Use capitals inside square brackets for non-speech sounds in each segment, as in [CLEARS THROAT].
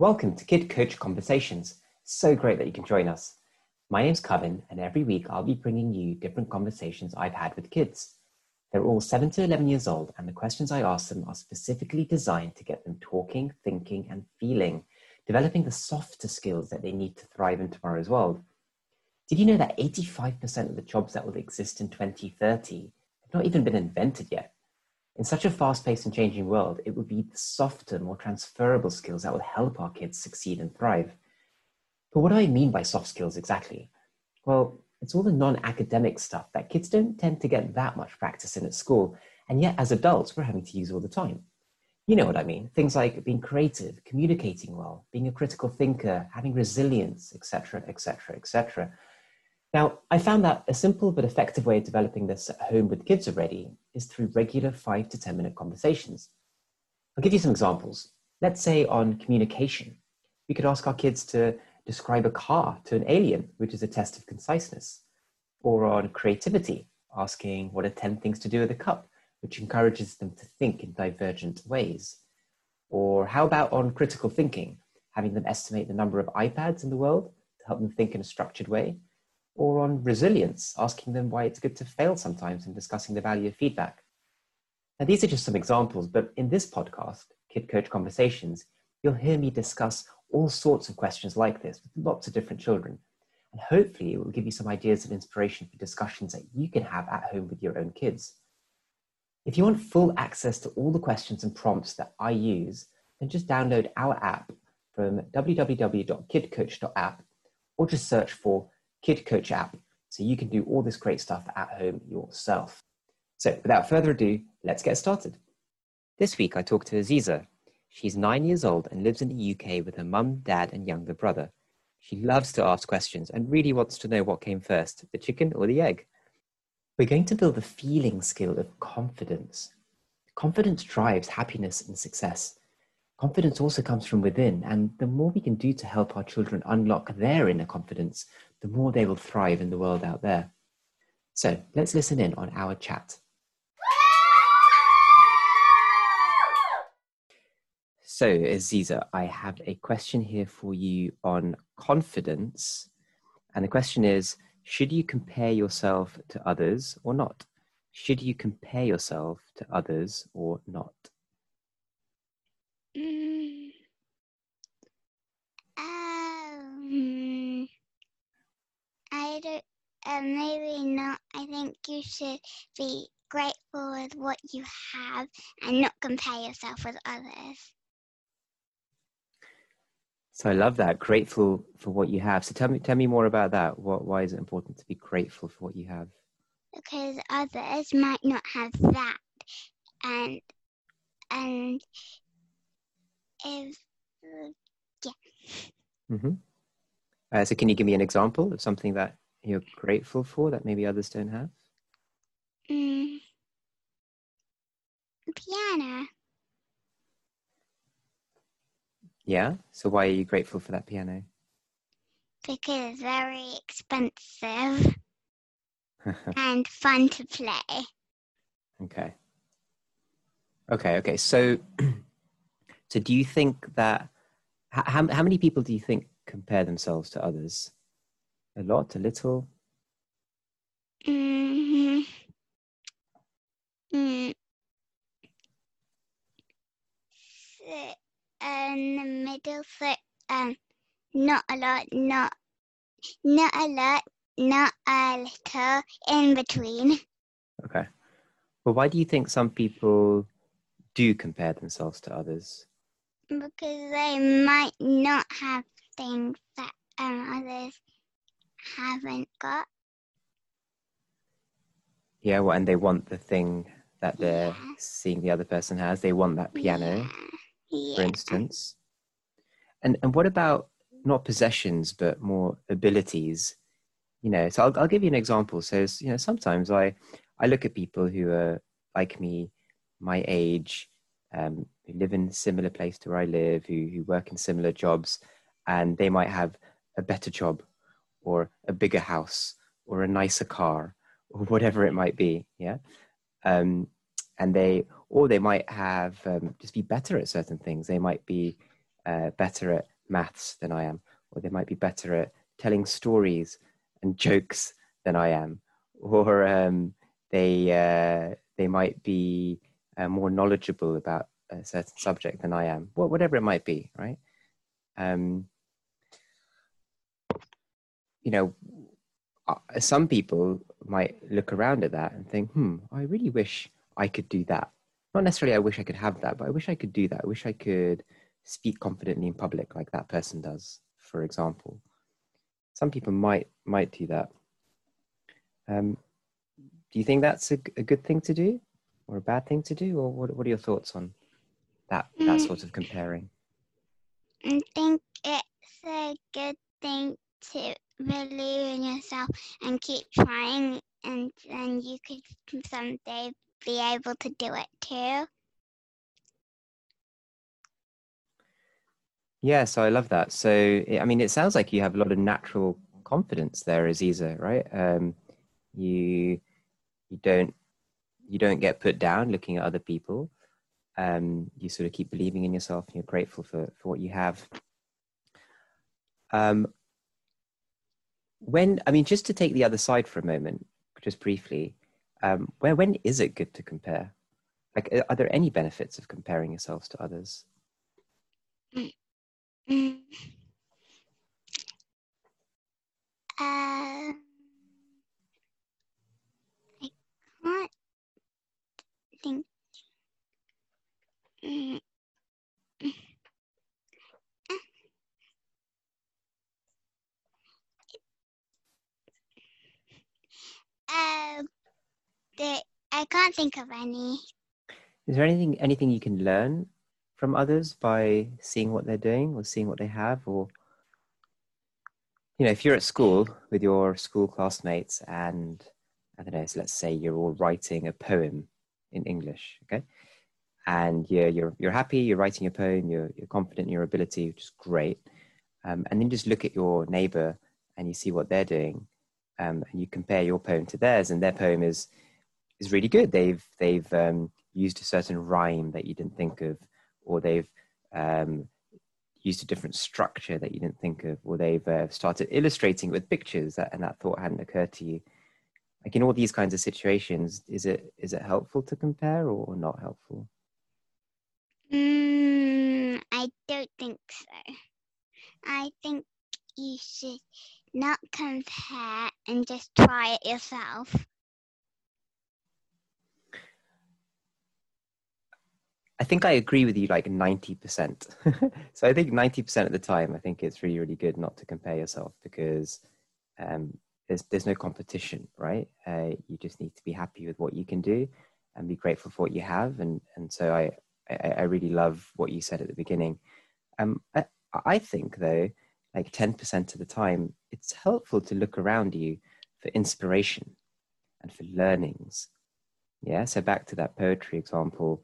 Welcome to Kid Coach Conversations. So great that you can join us. My name's Coven, and every week I'll be bringing you different conversations I've had with kids. They're all 7 to 11 years old, and the questions I ask them are specifically designed to get them talking, thinking, and feeling, developing the softer skills that they need to thrive in tomorrow's world. Did you know that 85% of the jobs that will exist in 2030 have not even been invented yet? In such a fast paced and changing world, it would be the softer, more transferable skills that will help our kids succeed and thrive. But what do I mean by soft skills exactly? Well, it's all the non academic stuff that kids don't tend to get that much practice in at school, and yet as adults, we're having to use all the time. You know what I mean? Things like being creative, communicating well, being a critical thinker, having resilience, etc., etc., etc. Now, I found that a simple but effective way of developing this at home with kids already is through regular five to 10 minute conversations. I'll give you some examples. Let's say on communication, we could ask our kids to describe a car to an alien, which is a test of conciseness. Or on creativity, asking what are 10 things to do with a cup, which encourages them to think in divergent ways. Or how about on critical thinking, having them estimate the number of iPads in the world to help them think in a structured way, or on resilience, asking them why it's good to fail sometimes and discussing the value of feedback. Now, these are just some examples, but in this podcast, Kid Coach Conversations, you'll hear me discuss all sorts of questions like this with lots of different children. And hopefully, it will give you some ideas and inspiration for discussions that you can have at home with your own kids. If you want full access to all the questions and prompts that I use, then just download our app from www.kidcoach.app or just search for Kid Coach app so you can do all this great stuff at home yourself. So, without further ado, let's get started. This week I talked to Aziza. She's nine years old and lives in the UK with her mum, dad, and younger brother. She loves to ask questions and really wants to know what came first, the chicken or the egg. We're going to build the feeling skill of confidence. Confidence drives happiness and success. Confidence also comes from within, and the more we can do to help our children unlock their inner confidence, the more they will thrive in the world out there. So let's listen in on our chat. So, Aziza, I have a question here for you on confidence. And the question is Should you compare yourself to others or not? Should you compare yourself to others or not? Mm. Um, I don't, uh, maybe not. I think you should be grateful with what you have and not compare yourself with others. So I love that. Grateful for what you have. So tell me, tell me more about that. What, why is it important to be grateful for what you have? Because others might not have that, and and if yeah. Mm-hmm. Uh, so can you give me an example of something that you're grateful for that maybe others don't have? Mm. Piano. Yeah. So why are you grateful for that piano? Because it's very expensive [LAUGHS] and fun to play. okay. Okay. Okay. So, [CLEARS THROAT] so do you think that how how many people do you think compare themselves to others? A lot, a little. Mm-hmm. Mm. In the middle, so um, not a lot, not not a lot, not a little, in between. Okay. Well, why do you think some people do compare themselves to others? Because they might not have things that um, others haven't got. Yeah, well, and they want the thing that they're Yeah. seeing the other person has. They want that piano, Yeah. for instance. And and what about not possessions, but more abilities? You know, so I'll I'll give you an example. So you know, sometimes I I look at people who are like me, my age, um, who live in a similar place to where I live, who who work in similar jobs, and they might have a better job, or a bigger house, or a nicer car, or [LAUGHS] whatever it might be. Yeah. Um, and they or they might have um, just be better at certain things they might be uh, better at maths than I am, or they might be better at telling stories and [LAUGHS] jokes than I am, or um, they uh, they might be uh, more knowledgeable about a certain subject than I am, well, whatever it might be, right? Um, you know, uh, some people might look around at that and think, hmm, I really wish I could do that. Not necessarily I wish I could have that, but I wish I could do that. I wish I could speak confidently in public like that person does, for example. Some people might might do that. Um, do you think that's a, a good thing to do or a bad thing to do? Or what, what are your thoughts on that, that mm. sort of comparing? I think it's a good thing to believe in yourself and keep trying, and then you could someday be able to do it too. Yeah, so I love that. So, I mean, it sounds like you have a lot of natural confidence there, Aziza, right? Um, you you don't you don't get put down looking at other people. Um, you sort of keep believing in yourself, and you're grateful for for what you have. Um, when I mean, just to take the other side for a moment, just briefly, um, where when is it good to compare? Like, are there any benefits of comparing yourselves to others? Mm. Uh, I can't think. Mm. Uh, I can't think of any. Is there anything anything you can learn from others by seeing what they're doing or seeing what they have or you know if you're at school with your school classmates and i don't know so let's say you're all writing a poem in english okay? And you're you're, you're happy you're writing a poem you're, you're confident in your ability which is great. Um, and then just look at your neighbor and you see what they're doing um, and you compare your poem to theirs and their poem is is really good. They've they've um, used a certain rhyme that you didn't think of or they've um, used a different structure that you didn't think of, or they've uh, started illustrating with pictures that, and that thought hadn't occurred to you. Like in all these kinds of situations, is it is it helpful to compare or not helpful? Mm, I don't think so. I think you should not compare and just try it yourself. I think I agree with you like 90%. [LAUGHS] so I think 90% of the time, I think it's really, really good not to compare yourself because um, there's, there's no competition, right? Uh, you just need to be happy with what you can do and be grateful for what you have. And, and so I, I, I really love what you said at the beginning. Um, I, I think though, like 10% of the time, it's helpful to look around you for inspiration and for learnings. Yeah. So back to that poetry example,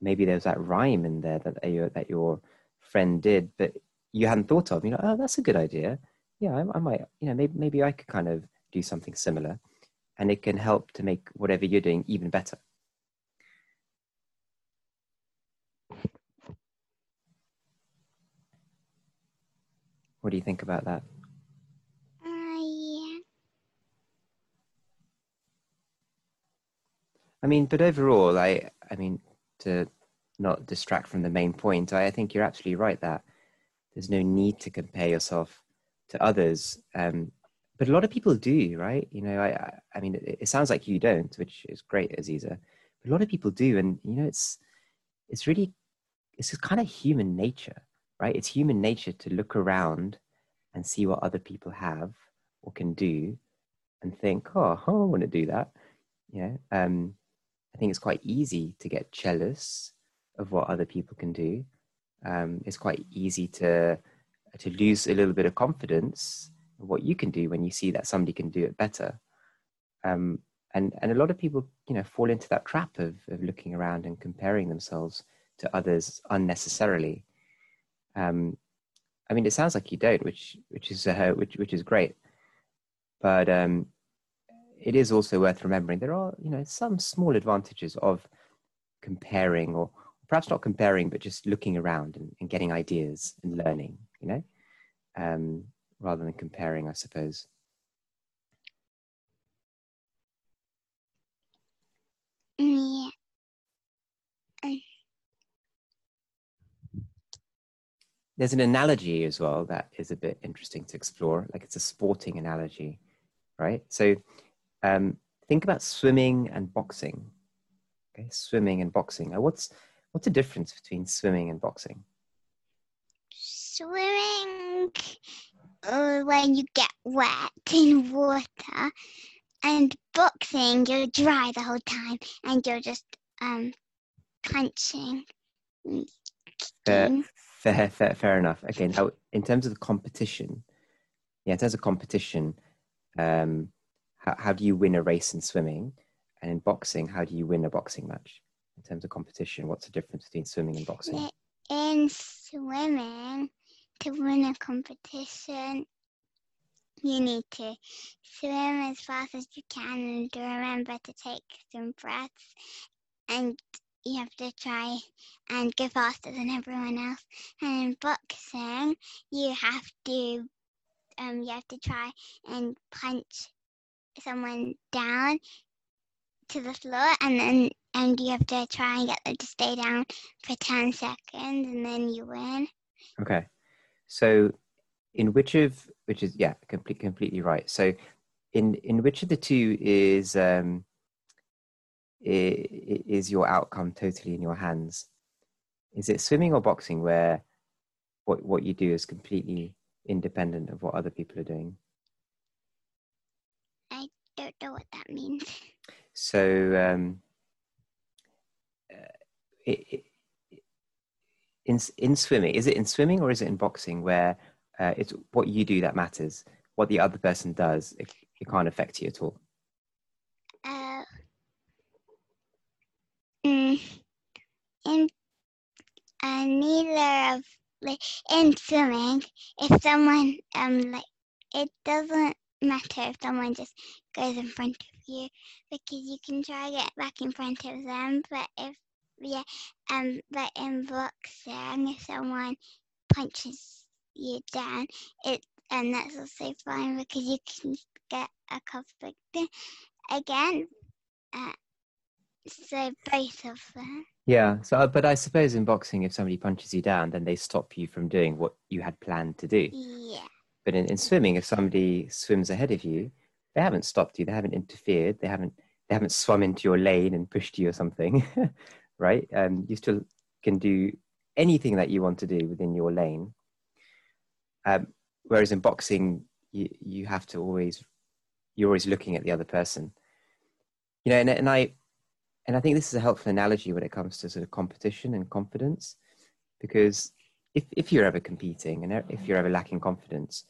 maybe there's that rhyme in there that your that your friend did, but you hadn't thought of. You know, oh, that's a good idea. Yeah, I, I might. You know, maybe maybe I could kind of do something similar, and it can help to make whatever you're doing even better. What do you think about that? Uh, yeah. I mean, but overall, I I mean, to not distract from the main point, I, think you're absolutely right that there's no need to compare yourself to others. Um, but a lot of people do, right? You know, I, I mean, it, it, sounds like you don't, which is great, Aziza. But a lot of people do, and you know, it's it's really it's kind of human nature, right? It's human nature to look around and see what other people have or can do, and think, oh, I want to do that. Yeah, um, I think it's quite easy to get jealous of what other people can do. Um, it's quite easy to to lose a little bit of confidence in what you can do when you see that somebody can do it better. Um, and and a lot of people, you know, fall into that trap of of looking around and comparing themselves to others unnecessarily. Um, I mean, it sounds like you don't, which which is uh, which which is great. But um, it is also worth remembering there are you know some small advantages of comparing or perhaps not comparing, but just looking around and, and getting ideas and learning, you know, um, rather than comparing, I suppose. Yeah. There's an analogy as well that is a bit interesting to explore. Like it's a sporting analogy, right? So um, think about swimming and boxing. Okay, swimming and boxing. Now, what's what's the difference between swimming and boxing? Swimming uh, when you get wet in water, and boxing you're dry the whole time, and you're just um punching. Fair, fair, fair, fair enough. Okay, now in terms of the competition, yeah, in terms of competition, um, how, how do you win a race in swimming? And in boxing, how do you win a boxing match? In terms of competition, what's the difference between swimming and boxing? In swimming, to win a competition, you need to swim as fast as you can and remember to take some breaths and you have to try and go faster than everyone else. And in boxing, you have to um you have to try and punch someone down to the floor and then and you have to try and get them to stay down for 10 seconds and then you win. Okay. So in which of which is yeah, complete, completely right. So in in which of the two is um is your outcome totally in your hands? Is it swimming or boxing where what what you do is completely independent of what other people are doing? I don't know what that means. So um, uh, it, it, in in swimming, is it in swimming or is it in boxing where uh, it's what you do that matters? What the other person does, it, it can't affect you at all. Uh, mm, in uh, neither of like in swimming, if someone um like it doesn't matter if someone just goes in front of you because you can try get back in front of them. But if yeah, um, but in boxing, if someone punches you down, it and that's also fine because you can get a couple again. Uh, so both of them. Yeah. So, but I suppose in boxing, if somebody punches you down, then they stop you from doing what you had planned to do. Yeah. But in, in swimming, if somebody swims ahead of you, they haven't stopped you. They haven't interfered. They haven't they haven't swum into your lane and pushed you or something, [LAUGHS] right? Um, you still can do anything that you want to do within your lane. Um, whereas in boxing, you you have to always you're always looking at the other person. You know, and, and I and I think this is a helpful analogy when it comes to sort of competition and confidence, because if if you're ever competing and if you're ever lacking confidence,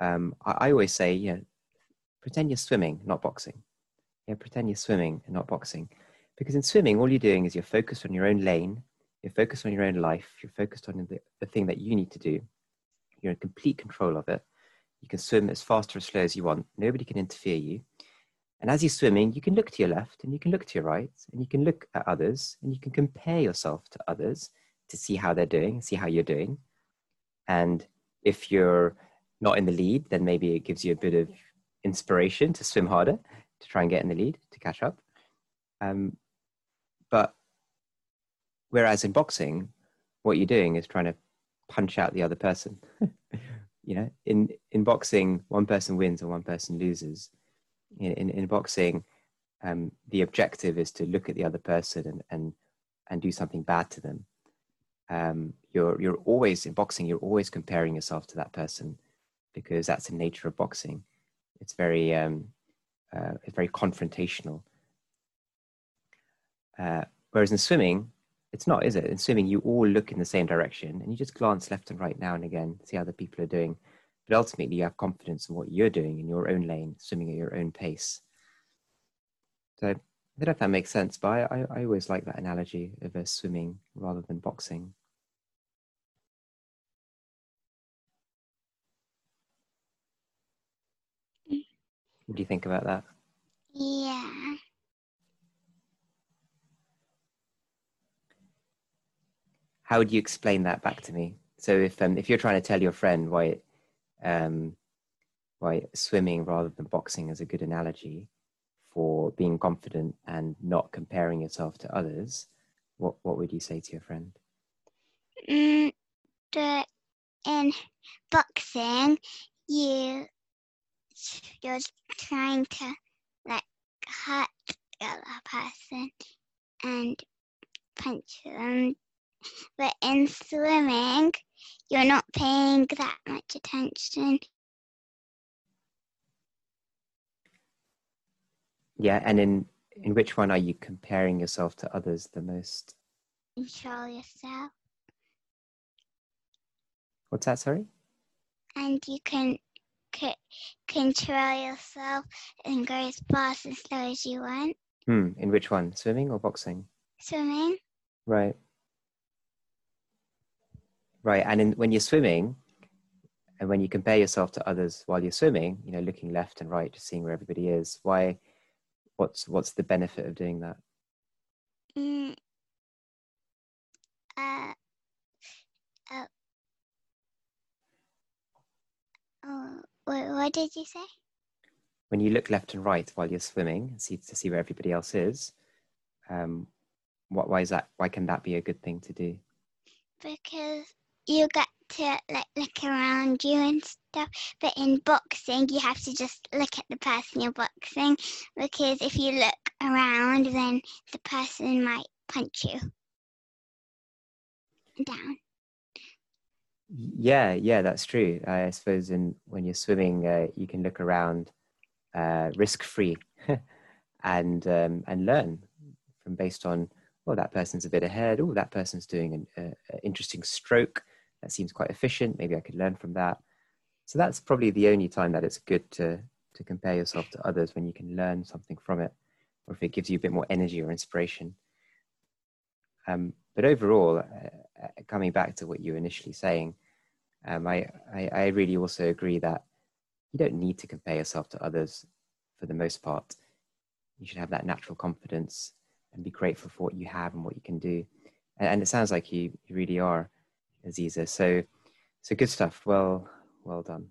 um, I, I, always say, you know, pretend you're swimming, not boxing. Yeah, pretend you're swimming and not boxing. Because in swimming, all you're doing is you're focused on your own lane, you're focused on your own life, you're focused on the, the thing that you need to do. You're in complete control of it. You can swim as fast or as slow as you want. Nobody can interfere you. And as you're swimming, you can look to your left and you can look to your right and you can look at others and you can compare yourself to others to see how they're doing, see how you're doing. And if you're not in the lead, then maybe it gives you a bit of inspiration to swim harder, to try and get in the lead, to catch up. Um, but whereas in boxing, what you're doing is trying to punch out the other person. [LAUGHS] you know, in in boxing, one person wins and one person loses. In in, in boxing, um, the objective is to look at the other person and and and do something bad to them. Um, you're you're always in boxing. You're always comparing yourself to that person because that's the nature of boxing. It's very, um, uh, it's very confrontational. Uh, whereas in swimming, it's not, is it? In swimming, you all look in the same direction and you just glance left and right now and again, see how the people are doing. But ultimately, you have confidence in what you're doing in your own lane, swimming at your own pace. So I don't know if that makes sense, but I, I always like that analogy of a swimming rather than boxing. What do you think about that? Yeah. How would you explain that back to me? So if um, if you're trying to tell your friend why um, why swimming rather than boxing is a good analogy for being confident and not comparing yourself to others, what what would you say to your friend? Mm, the, in boxing, you you're trying to like hurt the other person and punch them. But in swimming, you're not paying that much attention. Yeah, and in in which one are you comparing yourself to others the most? Control yourself. What's that? Sorry. And you can c- control yourself and go as fast and slow as you want. Hmm. In which one? Swimming or boxing? Swimming. Right. Right. And in, when you're swimming, and when you compare yourself to others while you're swimming, you know, looking left and right, just seeing where everybody is, why? What's what's the benefit of doing that? Mm. Uh, uh, oh, what, what did you say? When you look left and right while you're swimming, and see to see where everybody else is, um, what why is that? Why can that be a good thing to do? Because you get to like look around you and stuff. But in boxing, you have to just look at the person you're boxing because if you look around, then the person might punch you down. Yeah, yeah, that's true. I suppose in when you're swimming, uh, you can look around uh, risk free [LAUGHS] and um, and learn from based on well that person's a bit ahead. Oh, that person's doing an uh, interesting stroke that seems quite efficient. Maybe I could learn from that. So that's probably the only time that it's good to to compare yourself to others when you can learn something from it, or if it gives you a bit more energy or inspiration. Um, but overall, uh, uh coming back to what you were initially saying, um, I, I, I really also agree that you don't need to compare yourself to others for the most part. You should have that natural confidence and be grateful for what you have and what you can do. And, and it sounds like you, you really are, Aziza. So, so good stuff. Well, well done.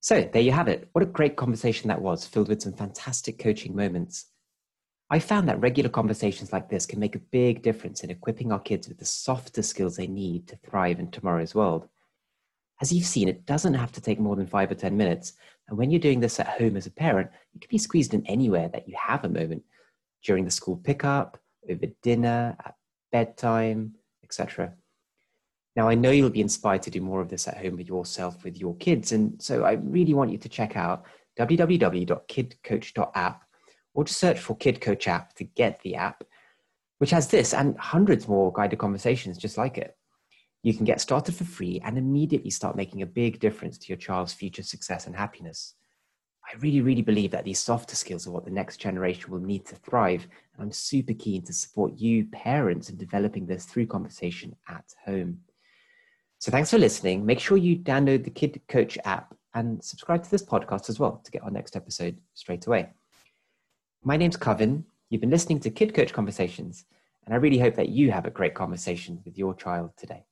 So there you have it. What a great conversation that was, filled with some fantastic coaching moments. I found that regular conversations like this can make a big difference in equipping our kids with the softer skills they need to thrive in tomorrow's world. As you've seen, it doesn't have to take more than five or 10 minutes. And when you're doing this at home as a parent, it can be squeezed in anywhere that you have a moment during the school pickup, over dinner, at bedtime, etc. Now, I know you'll be inspired to do more of this at home with yourself, with your kids. And so I really want you to check out www.kidcoach.app or just search for Kid Coach app to get the app, which has this and hundreds more guided conversations just like it. You can get started for free and immediately start making a big difference to your child's future success and happiness. I really, really believe that these softer skills are what the next generation will need to thrive. And I'm super keen to support you, parents, in developing this through conversation at home. So thanks for listening. Make sure you download the Kid Coach app and subscribe to this podcast as well to get our next episode straight away. My name's Coven. You've been listening to Kid Coach Conversations, and I really hope that you have a great conversation with your child today.